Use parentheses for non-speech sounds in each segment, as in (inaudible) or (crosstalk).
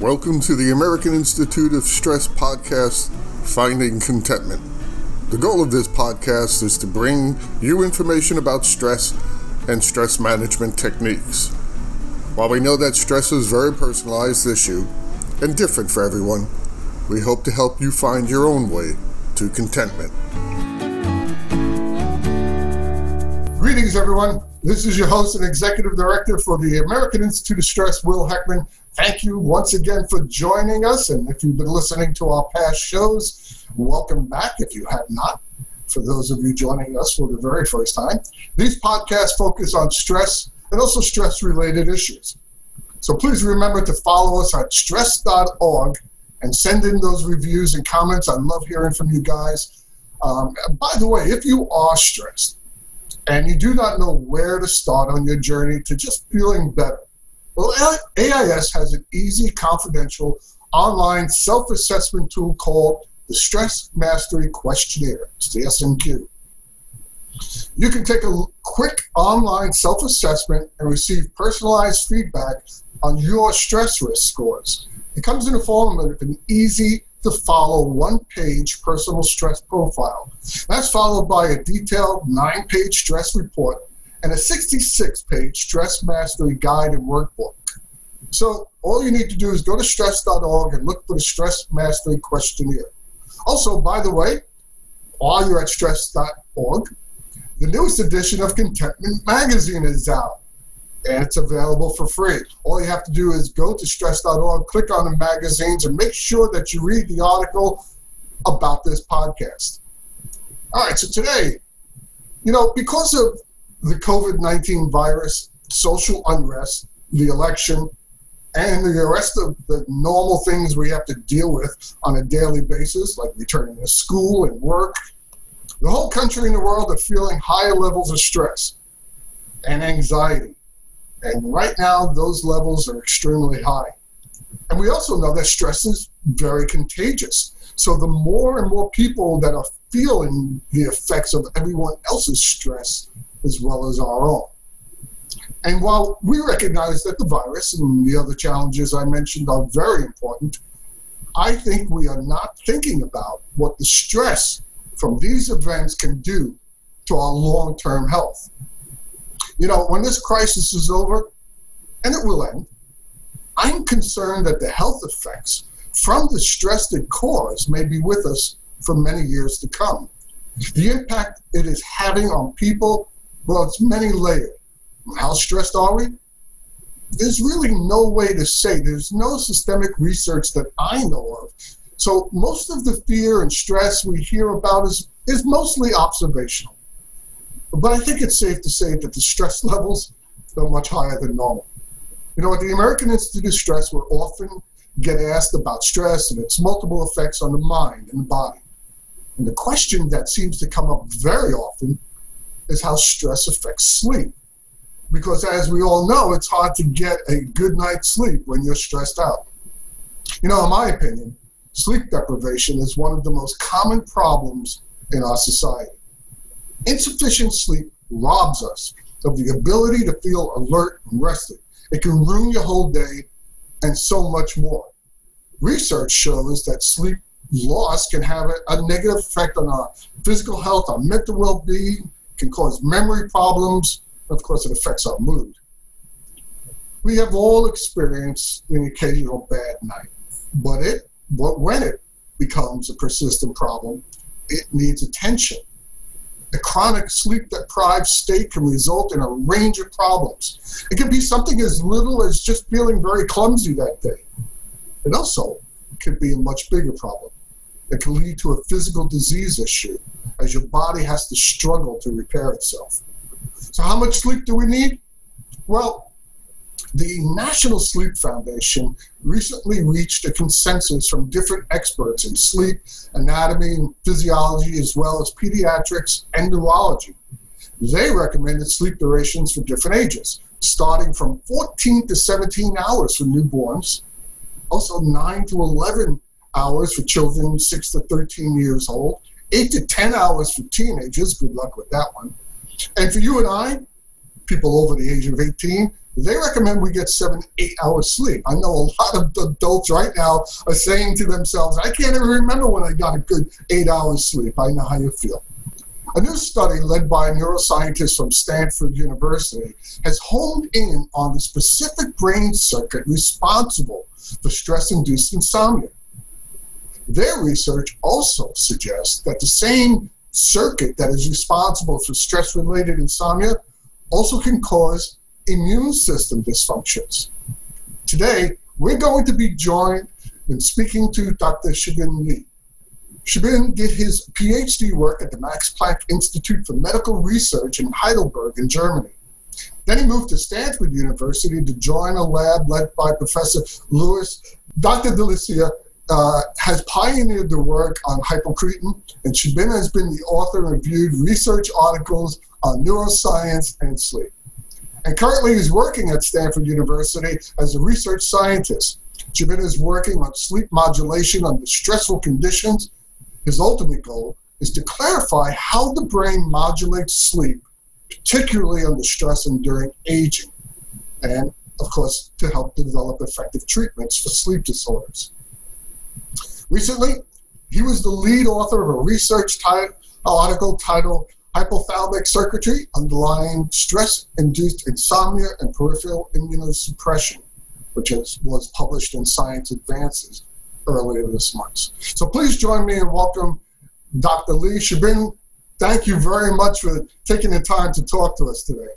Welcome to the American Institute of Stress podcast, Finding Contentment. The goal of this podcast is to bring you information about stress and stress management techniques. While we know that stress is a very personalized issue and different for everyone, we hope to help you find your own way to contentment. Greetings, everyone. This is your host and executive director for the American Institute of Stress, Will Heckman. Thank you once again for joining us. And if you've been listening to our past shows, welcome back if you have not. For those of you joining us for the very first time, these podcasts focus on stress and also stress related issues. So please remember to follow us at stress.org and send in those reviews and comments. I love hearing from you guys. Um, by the way, if you are stressed, and you do not know where to start on your journey to just feeling better. Well, AIS has an easy, confidential, online self assessment tool called the Stress Mastery Questionnaire. It's the SMQ. You can take a quick online self assessment and receive personalized feedback on your stress risk scores. It comes in the form of an easy to follow one page personal stress profile. That's followed by a detailed nine page stress report and a 66 page stress mastery guide and workbook. So all you need to do is go to stress.org and look for the stress mastery questionnaire. Also, by the way, while you're at stress.org, the newest edition of Contentment Magazine is out and it's available for free. All you have to do is go to stress.org, click on the magazines, and make sure that you read the article about this podcast. All right, so today, you know, because of the COVID 19 virus, social unrest, the election, and the rest of the normal things we have to deal with on a daily basis, like returning to school and work, the whole country and the world are feeling higher levels of stress and anxiety and right now, those levels are extremely high. And we also know that stress is very contagious. So the more and more people that are feeling the effects of everyone else's stress as well as our own. And while we recognize that the virus and the other challenges I mentioned are very important, I think we are not thinking about what the stress from these events can do to our long term health. You know, when this crisis is over, and it will end, I'm concerned that the health effects from the stress it caused may be with us for many years to come. The impact it is having on people, well, it's many layered. How stressed are we? There's really no way to say. There's no systemic research that I know of. So most of the fear and stress we hear about is, is mostly observational. But I think it's safe to say that the stress (laughs) levels are much higher than normal. You know, at the American Institute of Stress, we often get asked about stress and its multiple effects on the mind and the body. And the question that seems to come up very often is how stress affects sleep. Because as we all know, it's hard to get a good night's sleep when you're stressed out. You know, in my opinion, sleep deprivation is one of the most common problems in our society. Insufficient sleep robs us of the ability to feel alert and rested. It can ruin your whole day and so much more. Research shows that sleep loss can have a, negative effect on our physical health, our mental well being, can cause memory problems, of course, it affects our mood. We have all experienced an occasional bad night, but it, but when it becomes a persistent problem, it needs attention a chronic sleep deprived state can result in a range of problems. It can be something as little as just feeling very clumsy that day. It also could be a much bigger problem. It can lead to a physical disease issue as your body has to struggle to repair itself. So, how much sleep do we need? Well, the National Sleep Foundation recently reached a consensus from different experts in sleep, anatomy, and physiology, as well as pediatrics and neurology. They recommended sleep durations for different ages, starting from 14 to 17 hours for newborns, also 9 to 11 hours for children 6 to 13 years old, 8 to 10 hours for teenagers, good luck with that one. And for you and I, people over the age of 18, they recommend we get seven, eight hours sleep. I know a lot of adults right now are saying to themselves, I can't even remember when I got a good eight hours sleep. I know how you feel. A new study led by neuroscientists from Stanford University has honed in on the specific brain circuit responsible for stress induced insomnia. Their research also suggests that the same circuit that is responsible for stress related insomnia also can cause immune system dysfunctions. Today, we're going to be joined in speaking to Dr. Shibin Li. Shibin did his PhD work at the Max Planck Institute for Medical Research in Heidelberg in Germany. Then he moved to Stanford University to join a lab led by Professor Luis. Dr. de Lecea uh, has pioneered the work on hypocretin, and Shibin has been the author and reviewed research articles on neuroscience and sleep. And currently he's working at Stanford University as a research scientist. Shibin is working on sleep modulation under stressful conditions his ultimate goal is to clarify how the brain modulates sleep, particularly under stress and during aging, and of course, to help develop effective treatments for sleep disorders. Recently, he was the lead author of a research article titled Hypothalamic Circuitry Underlying Stress Induced Insomnia and Peripheral Immunosuppression, which is, was published in Science Advances earlier this month. So please join me and welcome Dr. Lee Shibin. Thank you very much for taking the time to talk to us today.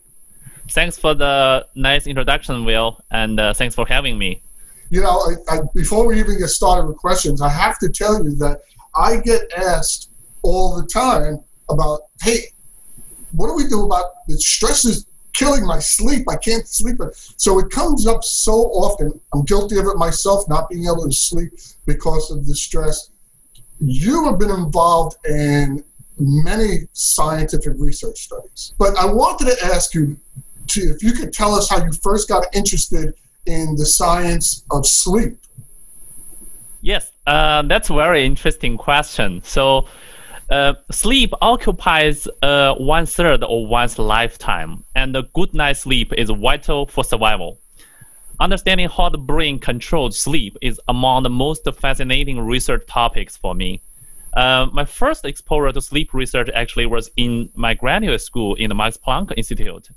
Thanks for the nice introduction, Will, and uh, thanks for having me. You know, I, I, before we even get started with questions, I have to tell you that I get asked all the time about, hey, what do we do about the stress is killing my sleep. I can't sleep. So it comes up so often. I'm guilty of it myself, not being able to sleep because of the stress. You have been involved in many scientific research studies, but I wanted to ask you to, if you could tell us how you first got interested in the science of sleep. Yes, uh, that's a very interesting question. So, uh, sleep occupies uh, one third of one's lifetime, and a good night's sleep is vital for survival. Understanding how the brain controls sleep is among the most fascinating research topics for me. Uh, my first exposure to sleep research actually was in my graduate school in the Max Planck Institute.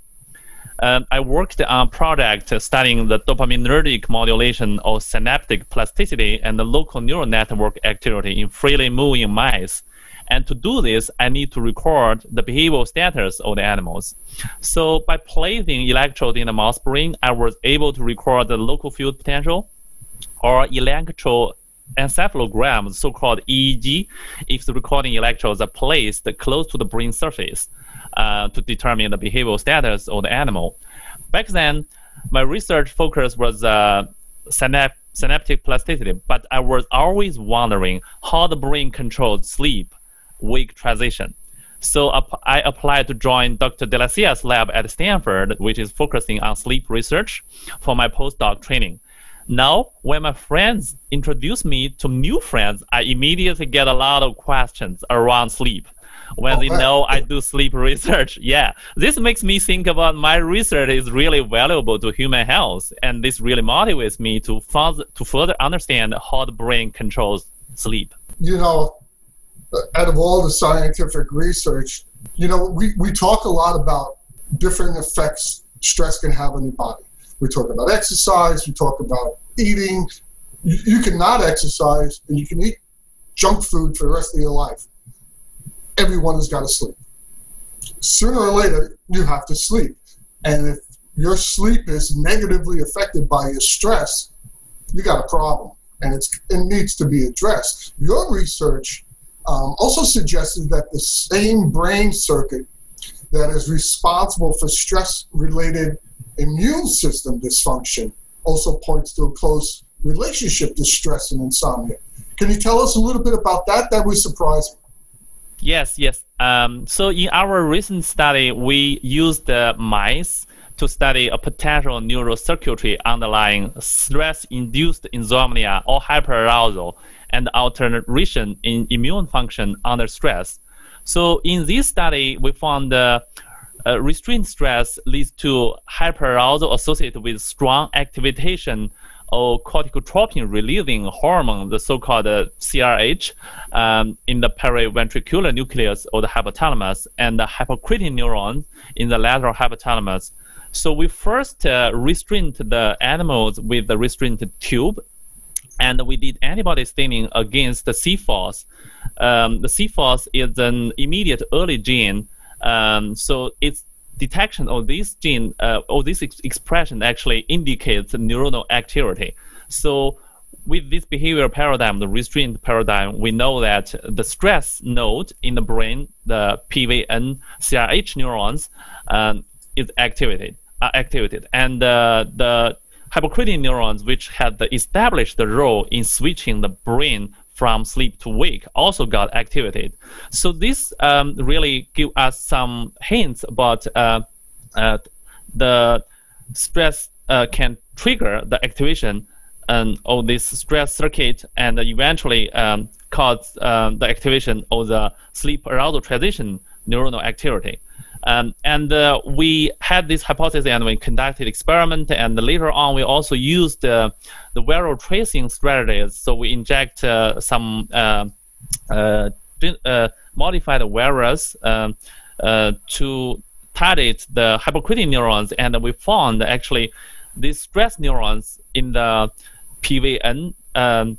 Uh, I worked on a project studying the dopaminergic modulation of synaptic plasticity and the local neural network activity in freely moving mice and to do this, I need to record the behavioral status of the animals. So by placing electrodes in the mouse brain, I was able to record the local field potential or electroencephalogram, so-called EEG, if the recording electrodes are placed close to the brain surface uh, to determine the behavioral status of the animal. Back then, my research focus was uh, synaptic plasticity, but I was always wondering how the brain controls sleep week transition. So I applied to join Dr. de Lecea's lab at Stanford, which is focusing on sleep research for my postdoc training. Now, when my friends introduce me to new friends, I immediately get a lot of questions around sleep. When oh, they know I do sleep research, (laughs) yeah, this makes me think about my research is really valuable to human health, and this really motivates me to further to further understand how the brain controls sleep. You know, out of all the scientific research, you know, we, we talk a lot about different effects stress can have on your body. We talk about exercise, we talk about eating. You, you cannot exercise and you can eat junk food for the rest of your life. Everyone has got to sleep. Sooner or later, you have to sleep. And if your sleep is negatively affected by your stress, you got a problem and it's, it needs to be addressed. Your research um, also suggested that the same brain circuit that is responsible for stress related immune system dysfunction also points to a close relationship to stress and insomnia. Can you tell us a little bit about that? That was surprising. Yes, yes. Um, so in our recent study, we used the mice to study a potential neural circuitry underlying stress-induced insomnia or hyperarousal and alteration in immune function under stress. So in this study, we found uh, uh, restrained stress leads to hyperarousal associated with strong activation of corticotropin releasing hormone, the so-called uh, CRH, um, in the periventricular nucleus or the hypothalamus, and the hypocretin neurons in the lateral hypothalamus. So we first uh, restrained the animals with the restrained tube, and we did antibody staining against the CFOS. Um, the CFOS is an immediate early gene, um, so its detection of this gene uh, or this ex- expression actually indicates neuronal activity. So with this behavioral paradigm, the restraint paradigm, we know that the stress node in the brain, the PVN CRH neurons, um, is activated, uh, activated, and uh, the hypocretin neurons, which had established the role in switching the brain from sleep to wake also got activated. So this um, really give us some hints about uh, uh, the stress uh, can trigger the activation um, of this stress circuit and eventually um, cause um, the activation of the sleep arousal transition neuronal activity. Um, and uh, we had this hypothesis and we conducted experiment and later on we also used uh, the viral tracing strategies. So we inject uh, some uh, uh, uh, modified virus um, to target the hypocretin neurons and we found actually these stress neurons in the PVN um,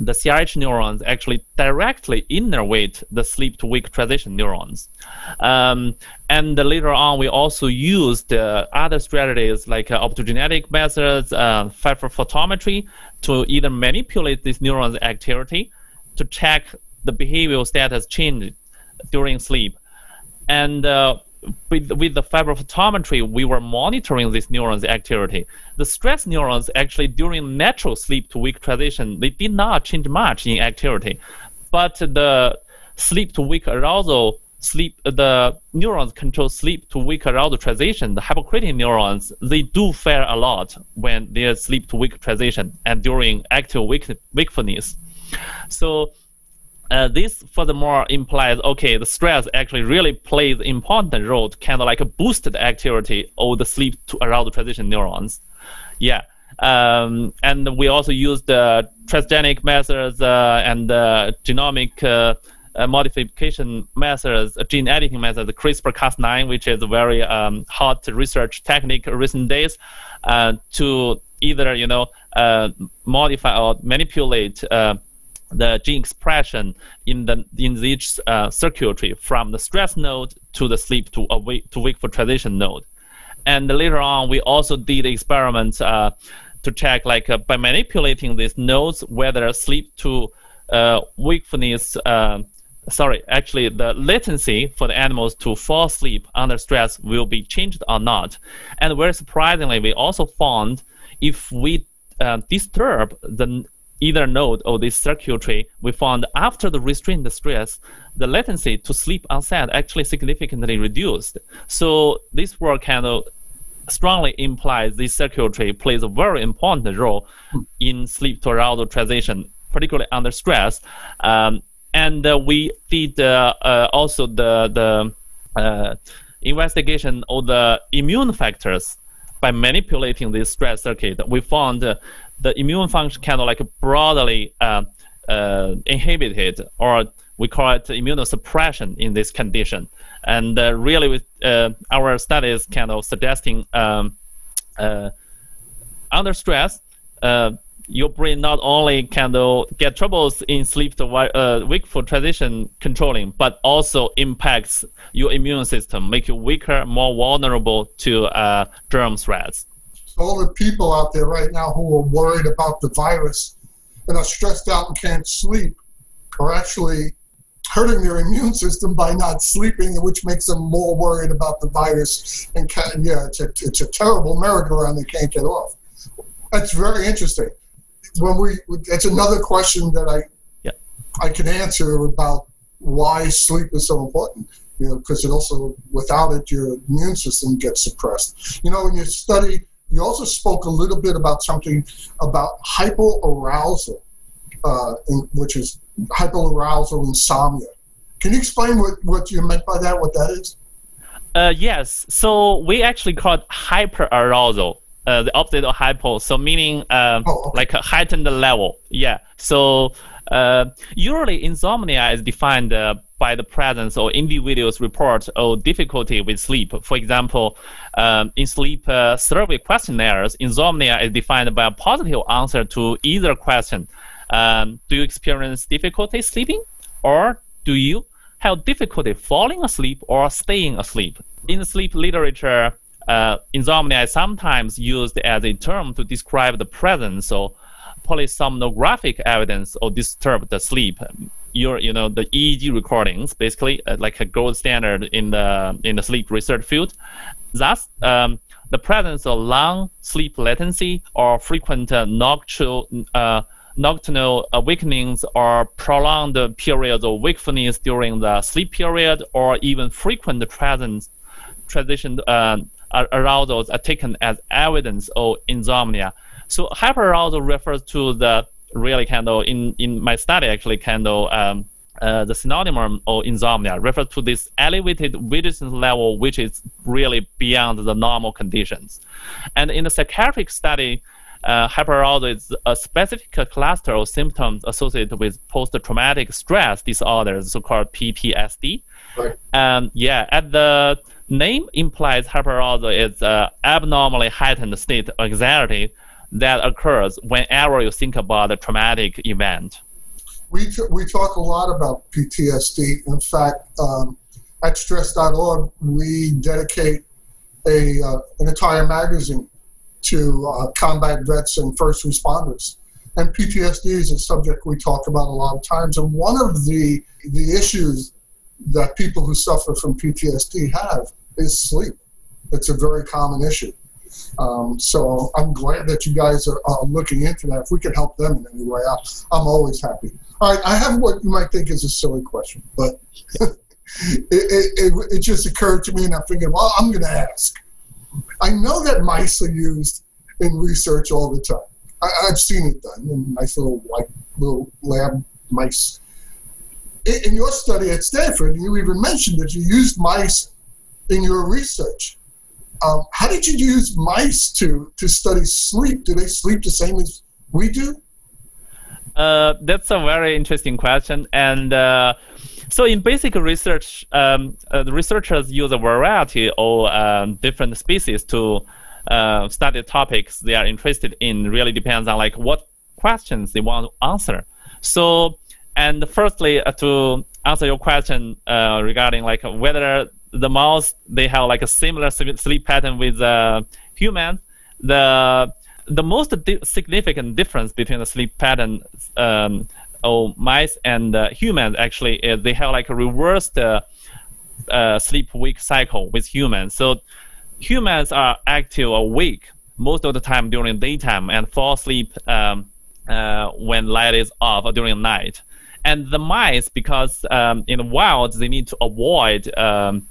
the CRH neurons actually directly innervate the sleep to wake transition neurons. Um, and later on, we also used uh, other strategies like uh, optogenetic methods, uh, photometry to either manipulate these neuron's activity to check the behavioral status change during sleep. And uh, with, with the fiber photometry, we were monitoring these neurons activity. The stress neurons actually during natural sleep to wake transition, they did not change much in activity. But the sleep to wake arousal, sleep the neurons control sleep to wake arousal transition, the hypocretin neurons, they do fare a lot when there's sleep to wake transition and during active wake, wakefulness. So uh, this furthermore implies okay the stress actually really plays an important role to kind of like boost the activity of the sleep to arousal transition neurons. Yeah. Um, and we also use the transgenic methods uh, and uh, genomic uh, uh, modification methods, gene editing methods, CRISPR-Cas9, which is a very um, hot research technique recent days, to either you know modify or manipulate the gene expression in the in each uh, circuitry from the stress node to the sleep to awake to wakeful transition node. And later on, we also did experiments uh, to check, like uh, by manipulating these nodes, whether sleep to uh, wakefulness. Uh, sorry, actually, the latency for the animals to fall asleep under stress will be changed or not. And very surprisingly, we also found if we uh, disturb the either node or this circuitry, we found after the restraint stress, the latency to sleep onset actually significantly reduced. So this work kind of strongly implies this circuitry plays a very important role in sleep to arousal transition, particularly under stress. Um, and uh, we did uh, uh, also the the uh, investigation of the immune factors by manipulating this stress circuit. We found the immune function kind of like broadly uh, uh, inhibited, or we call it immunosuppression in this condition. And uh, really, with uh, our studies kind of suggesting um, uh, under stress, uh, your brain not only kind of get troubles in sleep to wakeful transition controlling, but also impacts your immune system, make you weaker, more vulnerable to germ threats all the people out there right now who are worried about the virus and are stressed out and can't sleep are actually hurting their (laughs) immune system by not sleeping, which makes them more worried about the virus. And can, yeah, it's a, it's a terrible merry-go-round they can't get off. That's very interesting. When we, it's another question that I, yeah. I can answer about why sleep is so important. You know, because it also, without it, your immune system gets suppressed. You know, when you study you also spoke a little bit about something about hypoarousal, uh, in, which is hypoarousal insomnia. Can you explain what, what you meant by that, what that is? Uh, yes. So we actually call it hyperarousal. Uh, the opposite of hypo. So meaning uh, oh, okay. like a heightened level. Yeah. So usually insomnia is defined uh, by the presence or individuals report of difficulty with sleep. For example, um, in sleep uh, survey questionnaires, insomnia is defined by a positive answer to either question. Um, do you experience difficulty sleeping? Or do you have difficulty falling asleep or staying asleep? In the sleep literature, uh, insomnia is sometimes used as a term to describe the presence of polysomnographic evidence of disturbed sleep your you know the EEG recordings, basically uh, like a gold standard in the in the sleep research field. Thus, um, the presence of long sleep latency or frequent uh, nocturnal uh, nocturnal awakenings or prolonged periods of wakefulness during the sleep period, or even frequent presence transition uh, arousals are taken as evidence of insomnia. So hyperarousal refers to the really kind of in, in my study actually kind of um, uh, the synonym of insomnia refers to this elevated vigilance level, which is really beyond the normal conditions. And in the psychiatric study, uh, hyperarousal is a specific cluster of symptoms associated with post-traumatic stress disorders, so-called PTSD. Right. And yeah, at the name implies hyperarousal is an abnormally heightened state of anxiety that occurs whenever you think about a traumatic event? We, t- we talk a lot about PTSD. In fact, um, at stress.org, we dedicate a, uh, an entire magazine to uh, combat vets and first responders. And PTSD is a subject we talk about a lot of times. And one of the, the issues that people who suffer from PTSD have is sleep. It's a very common issue. Um, so I'm glad that you guys are uh, looking into that. If we can help them in any way, I, I'm always happy. All right, I have what you might think is a silly question, but (laughs) it, it, it, it, just occurred to me, and I figured, well, I'm going to ask. I know that mice are used in research all the time. I, have seen it done in nice little like little lab mice. In, in your study at Stanford, you even mentioned that you used mice in your research. Um, how did you use mice to to study sleep? Do they sleep the same as we do? Uh, that's a very interesting question, and uh, so in basic research, um, uh, the researchers use a variety of um, different species to uh, study topics they are interested in. Really depends on like what questions they want to answer. So, and firstly, uh, to answer your question uh, regarding like whether the mouse they have like a similar sleep pattern with uh, human. The the most di- significant difference between the sleep pattern um, of mice and uh, humans actually is they have like a reversed uh, uh, sleep wake cycle with humans. So humans are active awake most of the time during daytime and fall asleep um, uh, when light is off during night. And the mice, because um, in the wild they need to avoid um,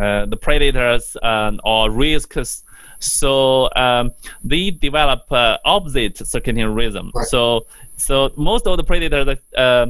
uh, the predators um, or risks. So um, they develop uh, opposite circadian rhythm. Right. So so most of the predators uh,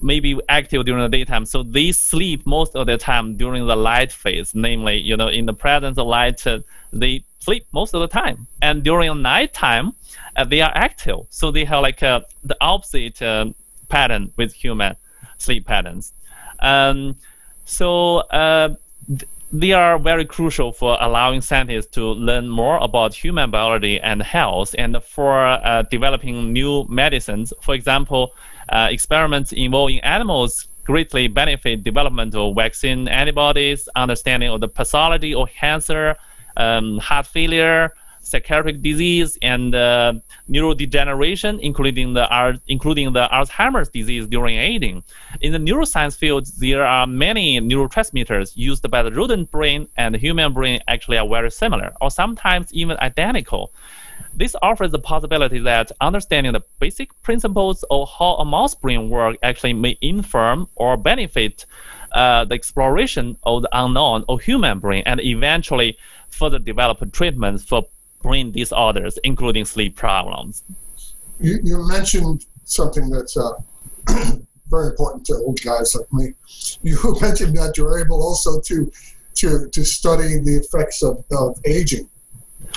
may be active during the daytime. So they sleep most of the time during the light phase. Namely, you know, in the presence of light, uh, they sleep most of the time. And during nighttime, uh, they are active. So they have like uh, the opposite uh, pattern with human sleep patterns. Um, so uh, th- they are very crucial for allowing scientists to learn more about human biology and health and for uh, developing new medicines. For example, uh, experiments involving animals greatly benefit development of vaccine antibodies, understanding of the pathology of cancer, um, heart failure, psychiatric disease and uh, neurodegeneration, including the including the Alzheimer's disease during aging. In the neuroscience field, there are many neurotransmitters used by the rodent brain and the human brain actually are very similar, or sometimes even identical. This offers the possibility that understanding the basic principles of how a mouse brain works actually may inform or benefit uh, the exploration of the unknown of human brain and eventually further develop treatments for brain disorders, including sleep problems. You, you mentioned something that's uh, (clears throat) very important to old guys like me. (laughs) You mentioned that you're able also to to, to study the effects of, of aging.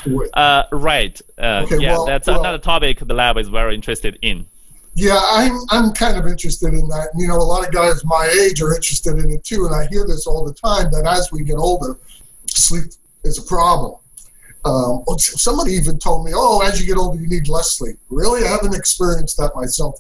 With. Uh, right. Uh, okay, yeah, well, that's well, another topic the lab is very interested in. Yeah, I'm I'm kind of interested in that. You know, a lot of guys my age are interested in it too, and I hear this all the time that as we get older, sleep is a problem. Um, somebody even told me, "Oh, as you get older, you need less sleep." Really, I haven't experienced that myself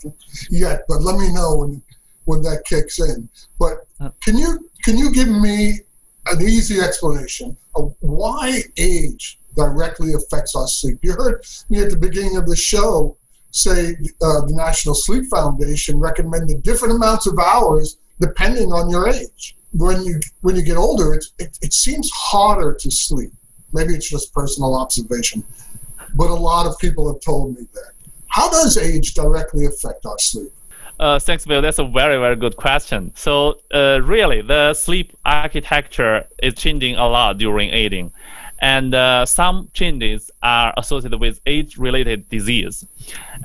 yet, but let me know when when that kicks in. But can you can you give me an easy explanation of why age directly affects our sleep? You heard me at the beginning of the show say uh, the National Sleep Foundation recommended different amounts of hours depending on your age. When you when you get older, it, it, it seems harder to sleep. Maybe it's just personal observation, but a lot of people have told me that. How does age directly affect our sleep? Uh, thanks, Bill. That's a very, very good question. So, uh, really, the sleep architecture is changing a lot during aging and uh, some changes are associated with age-related disease.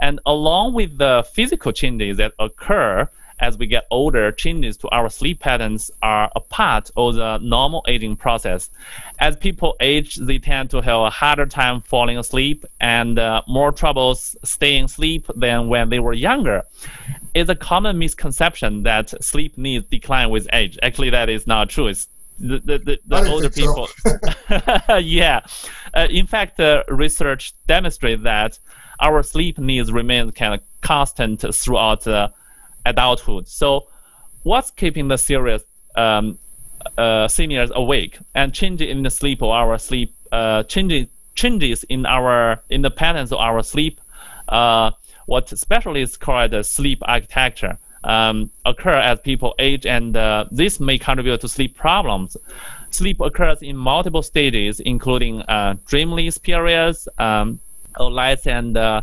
And along with the physical changes that occur as we get older, changes to our sleep patterns are a part of the normal aging process. As people age, they tend to have a harder time falling asleep and uh, more troubles staying asleep than when they were younger. It's a common misconception that sleep needs decline with age. Actually, that is not true. It's the, the, the, older people. So. (laughs) yeah. Uh, in fact, uh, research demonstrates that our sleep needs remain kind of constant throughout uh, adulthood. So, what's keeping the serious um, uh, seniors awake and changes in the sleep of our sleep uh, changes changes in our in the patterns of our sleep. Uh, what specialists call the sleep architecture um, occur as people age, and uh, this may contribute to sleep problems. Sleep occurs in multiple stages, including uh, dreamless periods, um, light and uh,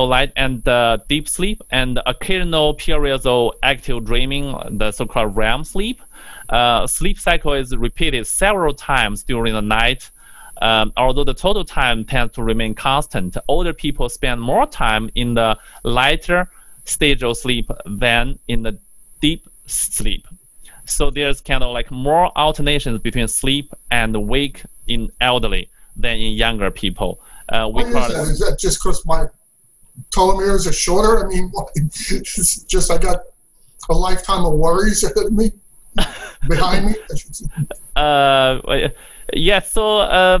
light and uh, deep sleep, and occasional periods of active dreaming, the so-called REM sleep. Uh, sleep cycle is repeated several times during the night. Um, although the total time tends to remain constant, older people spend more time in the lighter stage of sleep than in the deep sleep. So there's kind of like more alternations between sleep and wake in elderly than in younger people. Uh, is that? Is that just because my telomeres are shorter? I mean, (laughs) it's just I got a lifetime of worries ahead of me, behind me. (laughs) Uh, yeah. So uh,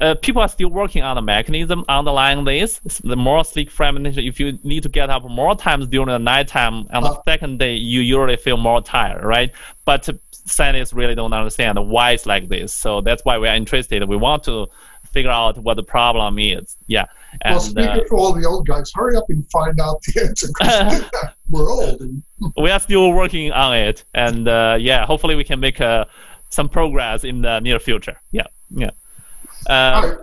uh, people are still working on the mechanism underlying this. The more sleep fragmentation, if you need to get up more times during the nighttime, on the uh, second day, you usually feel more tired, right? But scientists really don't understand why it's like this. So that's why we are interested. We want to figure out what the problem is. Yeah. And, well, speaking uh, for all the old guys, hurry up and find out the answer. (laughs) we're old. (laughs) we are still working on it, and uh, yeah, hopefully we can make uh, some progress in the near future. Yeah. Yeah. Uh,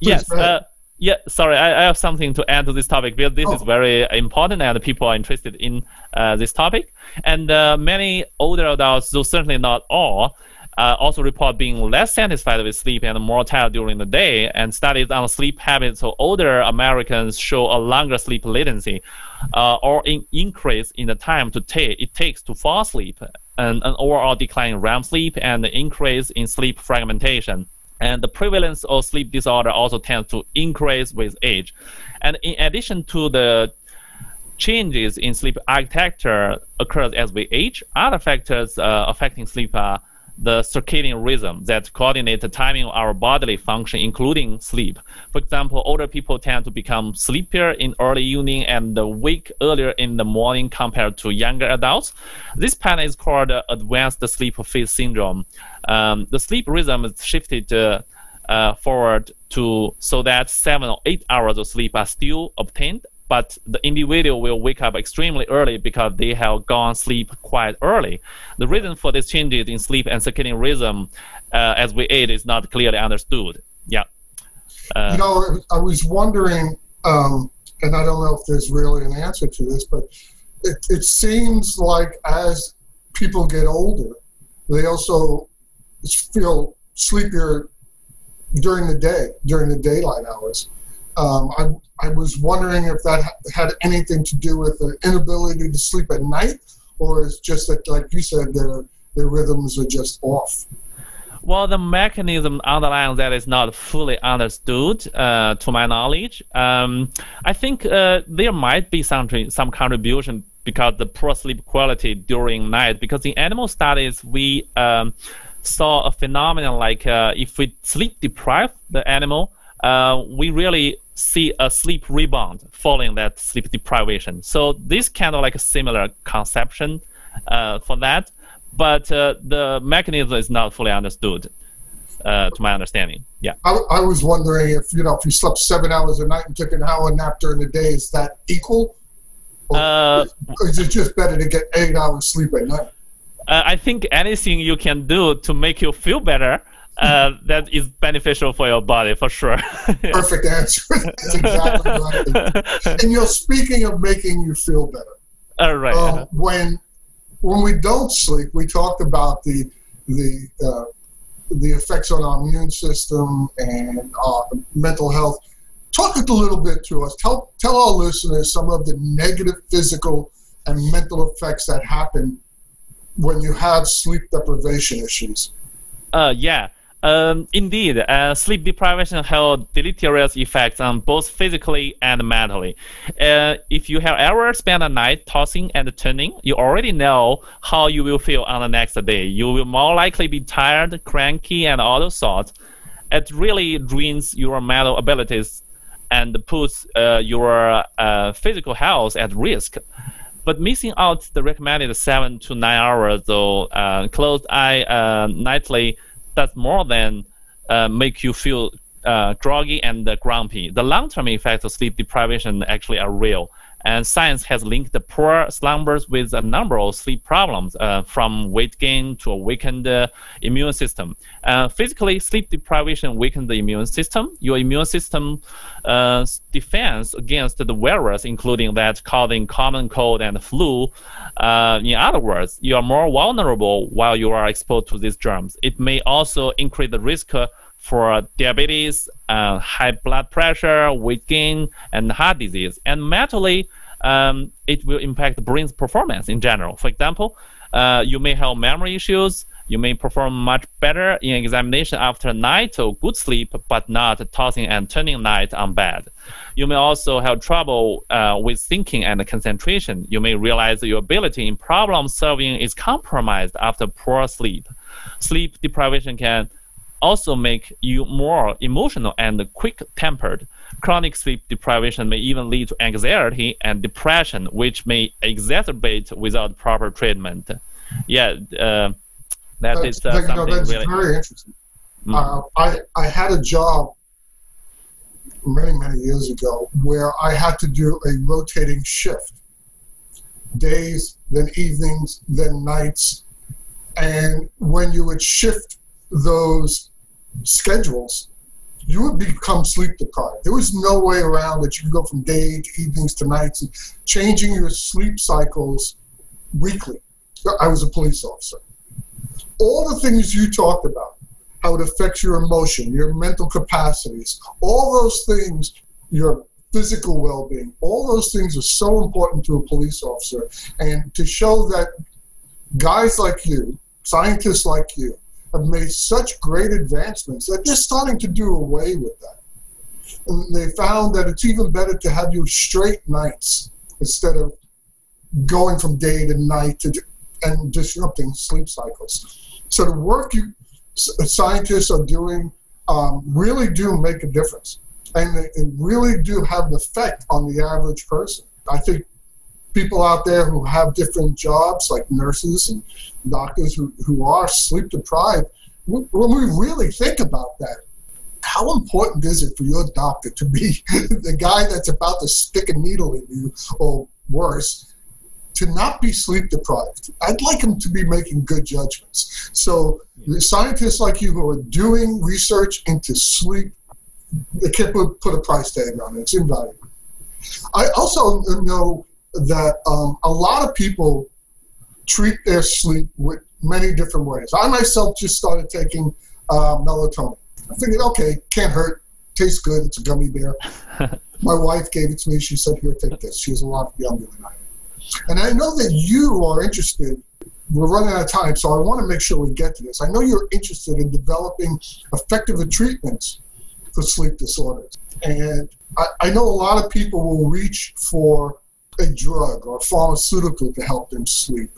yes. Uh, yeah, sorry, I, I, have something to add to this topic because this oh. is very important and people are interested in uh, this topic. And uh, many older adults, though certainly not all, uh, also report being less satisfied with sleep and more tired during the day. And studies on sleep habits of older Americans show a longer sleep latency uh, or an increase in the time to take it takes to fall asleep, and an overall decline in REM sleep, and an increase in sleep fragmentation. And the prevalence of sleep disorder also tends to increase with age. And in addition to the changes in sleep architecture occurs as we age, other factors uh, affecting sleep are the circadian rhythm that coordinate the timing of our bodily function, including sleep. For example, older people tend to become sleepier in early evening and wake earlier in the morning compared to younger adults. This pattern is called advanced sleep phase syndrome. Um, the sleep rhythm is shifted uh, uh, forward to so that seven or eight hours of sleep are still obtained but the individual will wake up extremely early because they have gone sleep quite early. The reason for these changes in sleep and circadian rhythm uh, as we age is not clearly understood. Yeah. Uh, you know, I was wondering, um, and I don't know if there's really an answer to this, but it, it seems like as people get older, they also feel sleepier during the day, during the daylight hours. Um, I, I was wondering if that had anything to do with the inability to sleep at night, or is just that, like you said, their their rhythms are just off. Well, the mechanism underlying that is not fully understood, uh, to my knowledge. Um, I think uh, there might be some some contribution because the poor sleep quality during night. Because in animal studies, we um, saw a phenomenon like uh, if we sleep deprive the animal, uh, we really see a sleep rebound following that sleep deprivation. So this kind of like a similar conception uh, for that, but uh, the mechanism is not fully understood. Uh, to my understanding, yeah. I, I, was wondering if you know if you slept seven hours a night and took an hour nap during the day, is that equal? Or uh, is it just better to get eight hours sleep at night? Uh, I think anything you can do to make you feel better uh, that is beneficial for your body for sure. (laughs) Perfect answer. (laughs) That's exactly right. And you're speaking of making you feel better, all right. Um, when when we don't sleep, we talked about the the uh, the effects on our immune system and uh, mental health. Talk a little bit to us. Tell tell our listeners some of the negative physical and mental effects that happen when you have sleep deprivation issues. Uh, yeah. Um, indeed, uh, sleep deprivation has deleterious effects on both physically and mentally. Uh, if you have ever spent a night tossing and turning, you already know how you will feel on the next day. You will more likely be tired, cranky, and all those sorts. It really drains your mental abilities and puts uh, your uh, physical health at risk. But missing out the recommended seven to nine hours, of uh, closed eye uh, nightly does more than uh, make you feel uh, groggy and uh, grumpy. The long-term effects of sleep deprivation actually are real, and science has linked the poor slumbers with a number of sleep problems, uh, from weight gain to a weakened uh, immune system. Uh, physically, sleep deprivation weakens the immune system. Your immune system defense against the virus, including that causing common cold and flu, uh, in other words, you are more vulnerable while you are exposed to these germs. It may also increase the risk for diabetes, uh, high blood pressure, weight gain, and heart disease. And mentally, um, it will impact the brain's performance in general. For example, uh, you may have memory issues, you may perform much better in examination after night of good sleep, but not tossing and turning night on bed. You may also have trouble uh, with thinking and concentration. You may realize your ability in problem solving is compromised after poor sleep. Sleep deprivation can also make you more emotional and quick tempered. Chronic sleep deprivation may even lead to anxiety and depression, which may exacerbate without proper treatment. Yeah, uh, that is uh, something that's really very interesting. Mm. Uh, I I had a job many many years ago where I had to do a rotating shift, days, then evenings, then nights, and when you would shift those schedules, you would become sleep deprived. There was no way around that you could go from day to evenings to nights and changing your sleep cycles weekly. I was a police officer all the things you talked about, how it affects your emotion, your mental capacities, all those things, your physical well being, all those things are so important to a police officer. And to show that guys like you, scientists like you, have made such great advancements that they're starting to do away with that. And they found that it's even better to have you straight nights instead of going from day to night to, and disrupting sleep cycles. So the work you scientists are doing um, really do make a difference, and they, really do have an effect on the average person. I think people out there who have different jobs, like nurses and doctors who, who are sleep deprived, when we really think about that, how important is it for your doctor to be (laughs) the guy that's about to stick a needle in you, or worse, to not be sleep deprived. I'd like him to be making good judgments. So scientists like you who are doing research into sleep, they can't put, put a price tag on it. It's invaluable. I also know that um, a lot of people treat their sleep with many different ways. I myself just started taking uh, melatonin. I figured, okay, can't hurt, tastes good, it's a gummy bear. (laughs) My wife gave it to me. She said, here, take this. She's a lot younger than I am. And I know that you are interested we're running out of time, so I want to make sure we get to this. I know you're interested in developing effective treatments for sleep disorders. And I, I know a lot of people will reach for a drug or a pharmaceutical to help them sleep.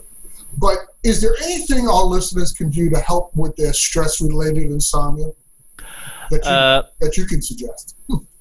But is there anything our listeners can do to help with their stress related insomnia that you, uh, that you can suggest?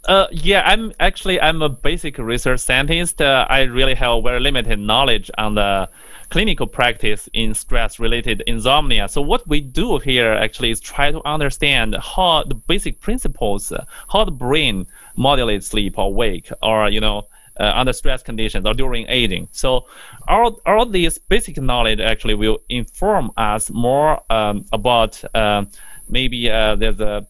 Uh, yeah, I'm actually I'm a basic research scientist. Uh, I really have very limited knowledge on the clinical practice in stress-related insomnia. So what we do here actually is try to understand how the basic principles, uh, how the brain modulates sleep or wake, or you know. Uh, under stress conditions or during aging. So all, all this basic knowledge actually will inform us more um, about uh, maybe uh, there's a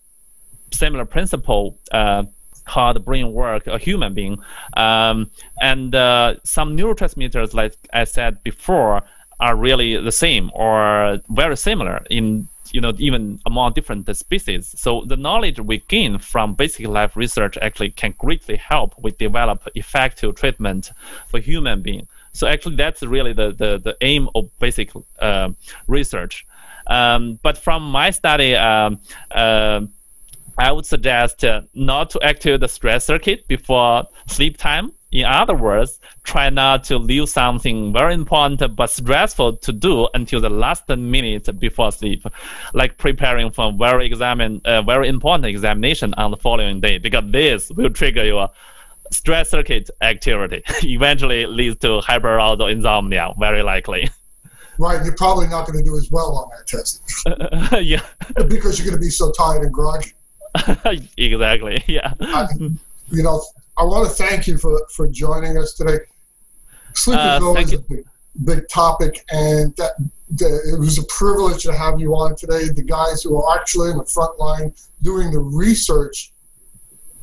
similar principle uh, how the brain work a human being. Um, and uh, some neurotransmitters, like I said before, are really the same or very similar in you know even among different species. So the knowledge we gain from basic life research actually can greatly help we develop effective treatment for human being. So actually that's really the the, the aim of basic uh, research. Um, but from my study, um, uh, I would suggest uh, not to activate the stress circuit before sleep time. In other words, try not to leave something very important but stressful to do until the last minute before sleep, like preparing for very examine, uh, very important examination on the following day, because this will trigger your stress circuit activity. (laughs) Eventually leads to hyperarousal insomnia, very likely. (laughs) Right, you're probably not going to do as well on that test. (laughs) yeah. because you're going to be so tired and groggy. exactly. Yeah. I, you know, I want to thank you for for joining us today. Sleep uh, is always a big, big topic, and that, that, it was a privilege to have you on today. The guys who are actually in the front line doing the research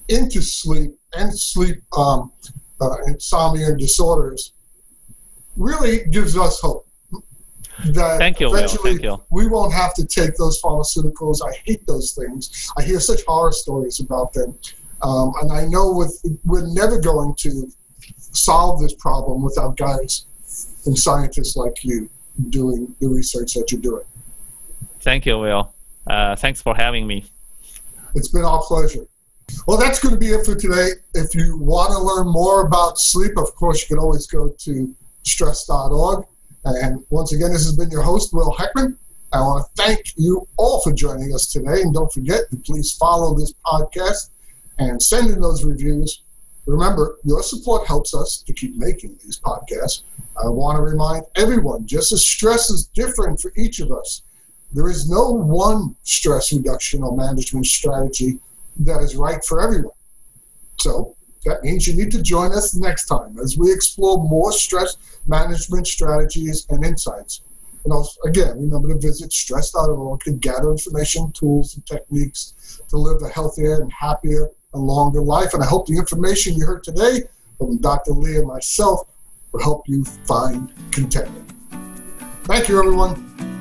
into sleep and sleep um, uh, insomnia and disorders really gives us hope that Thank you, eventually Thank you. we won't have to take those pharmaceuticals. I hate those things. I hear such horror stories about them. Um, and I know with, we're never going to solve this problem without guys and scientists like you doing the research that you're doing. Thank you, Will. Uh, thanks for having me. It's been our pleasure. Well, that's going to be it for today. If you want to learn more about sleep, of course, you can always go to stress.org. And once again, this has been your host, Will Heckman. I want to thank you all for joining us today. And don't forget to please follow this podcast and send in those reviews. Remember, your support helps us to keep making these podcasts. I want to remind everyone just as stress is different for each of us, there is no one stress reduction or management strategy that is right for everyone. So that means you need to join us next time as we explore more stress management strategies and insights. And also, again, remember to visit stress.org to gather information, tools, and techniques to live a healthier and happier and longer life. And I hope the information you heard today from Dr. Li and myself will help you find contentment. Thank you, everyone.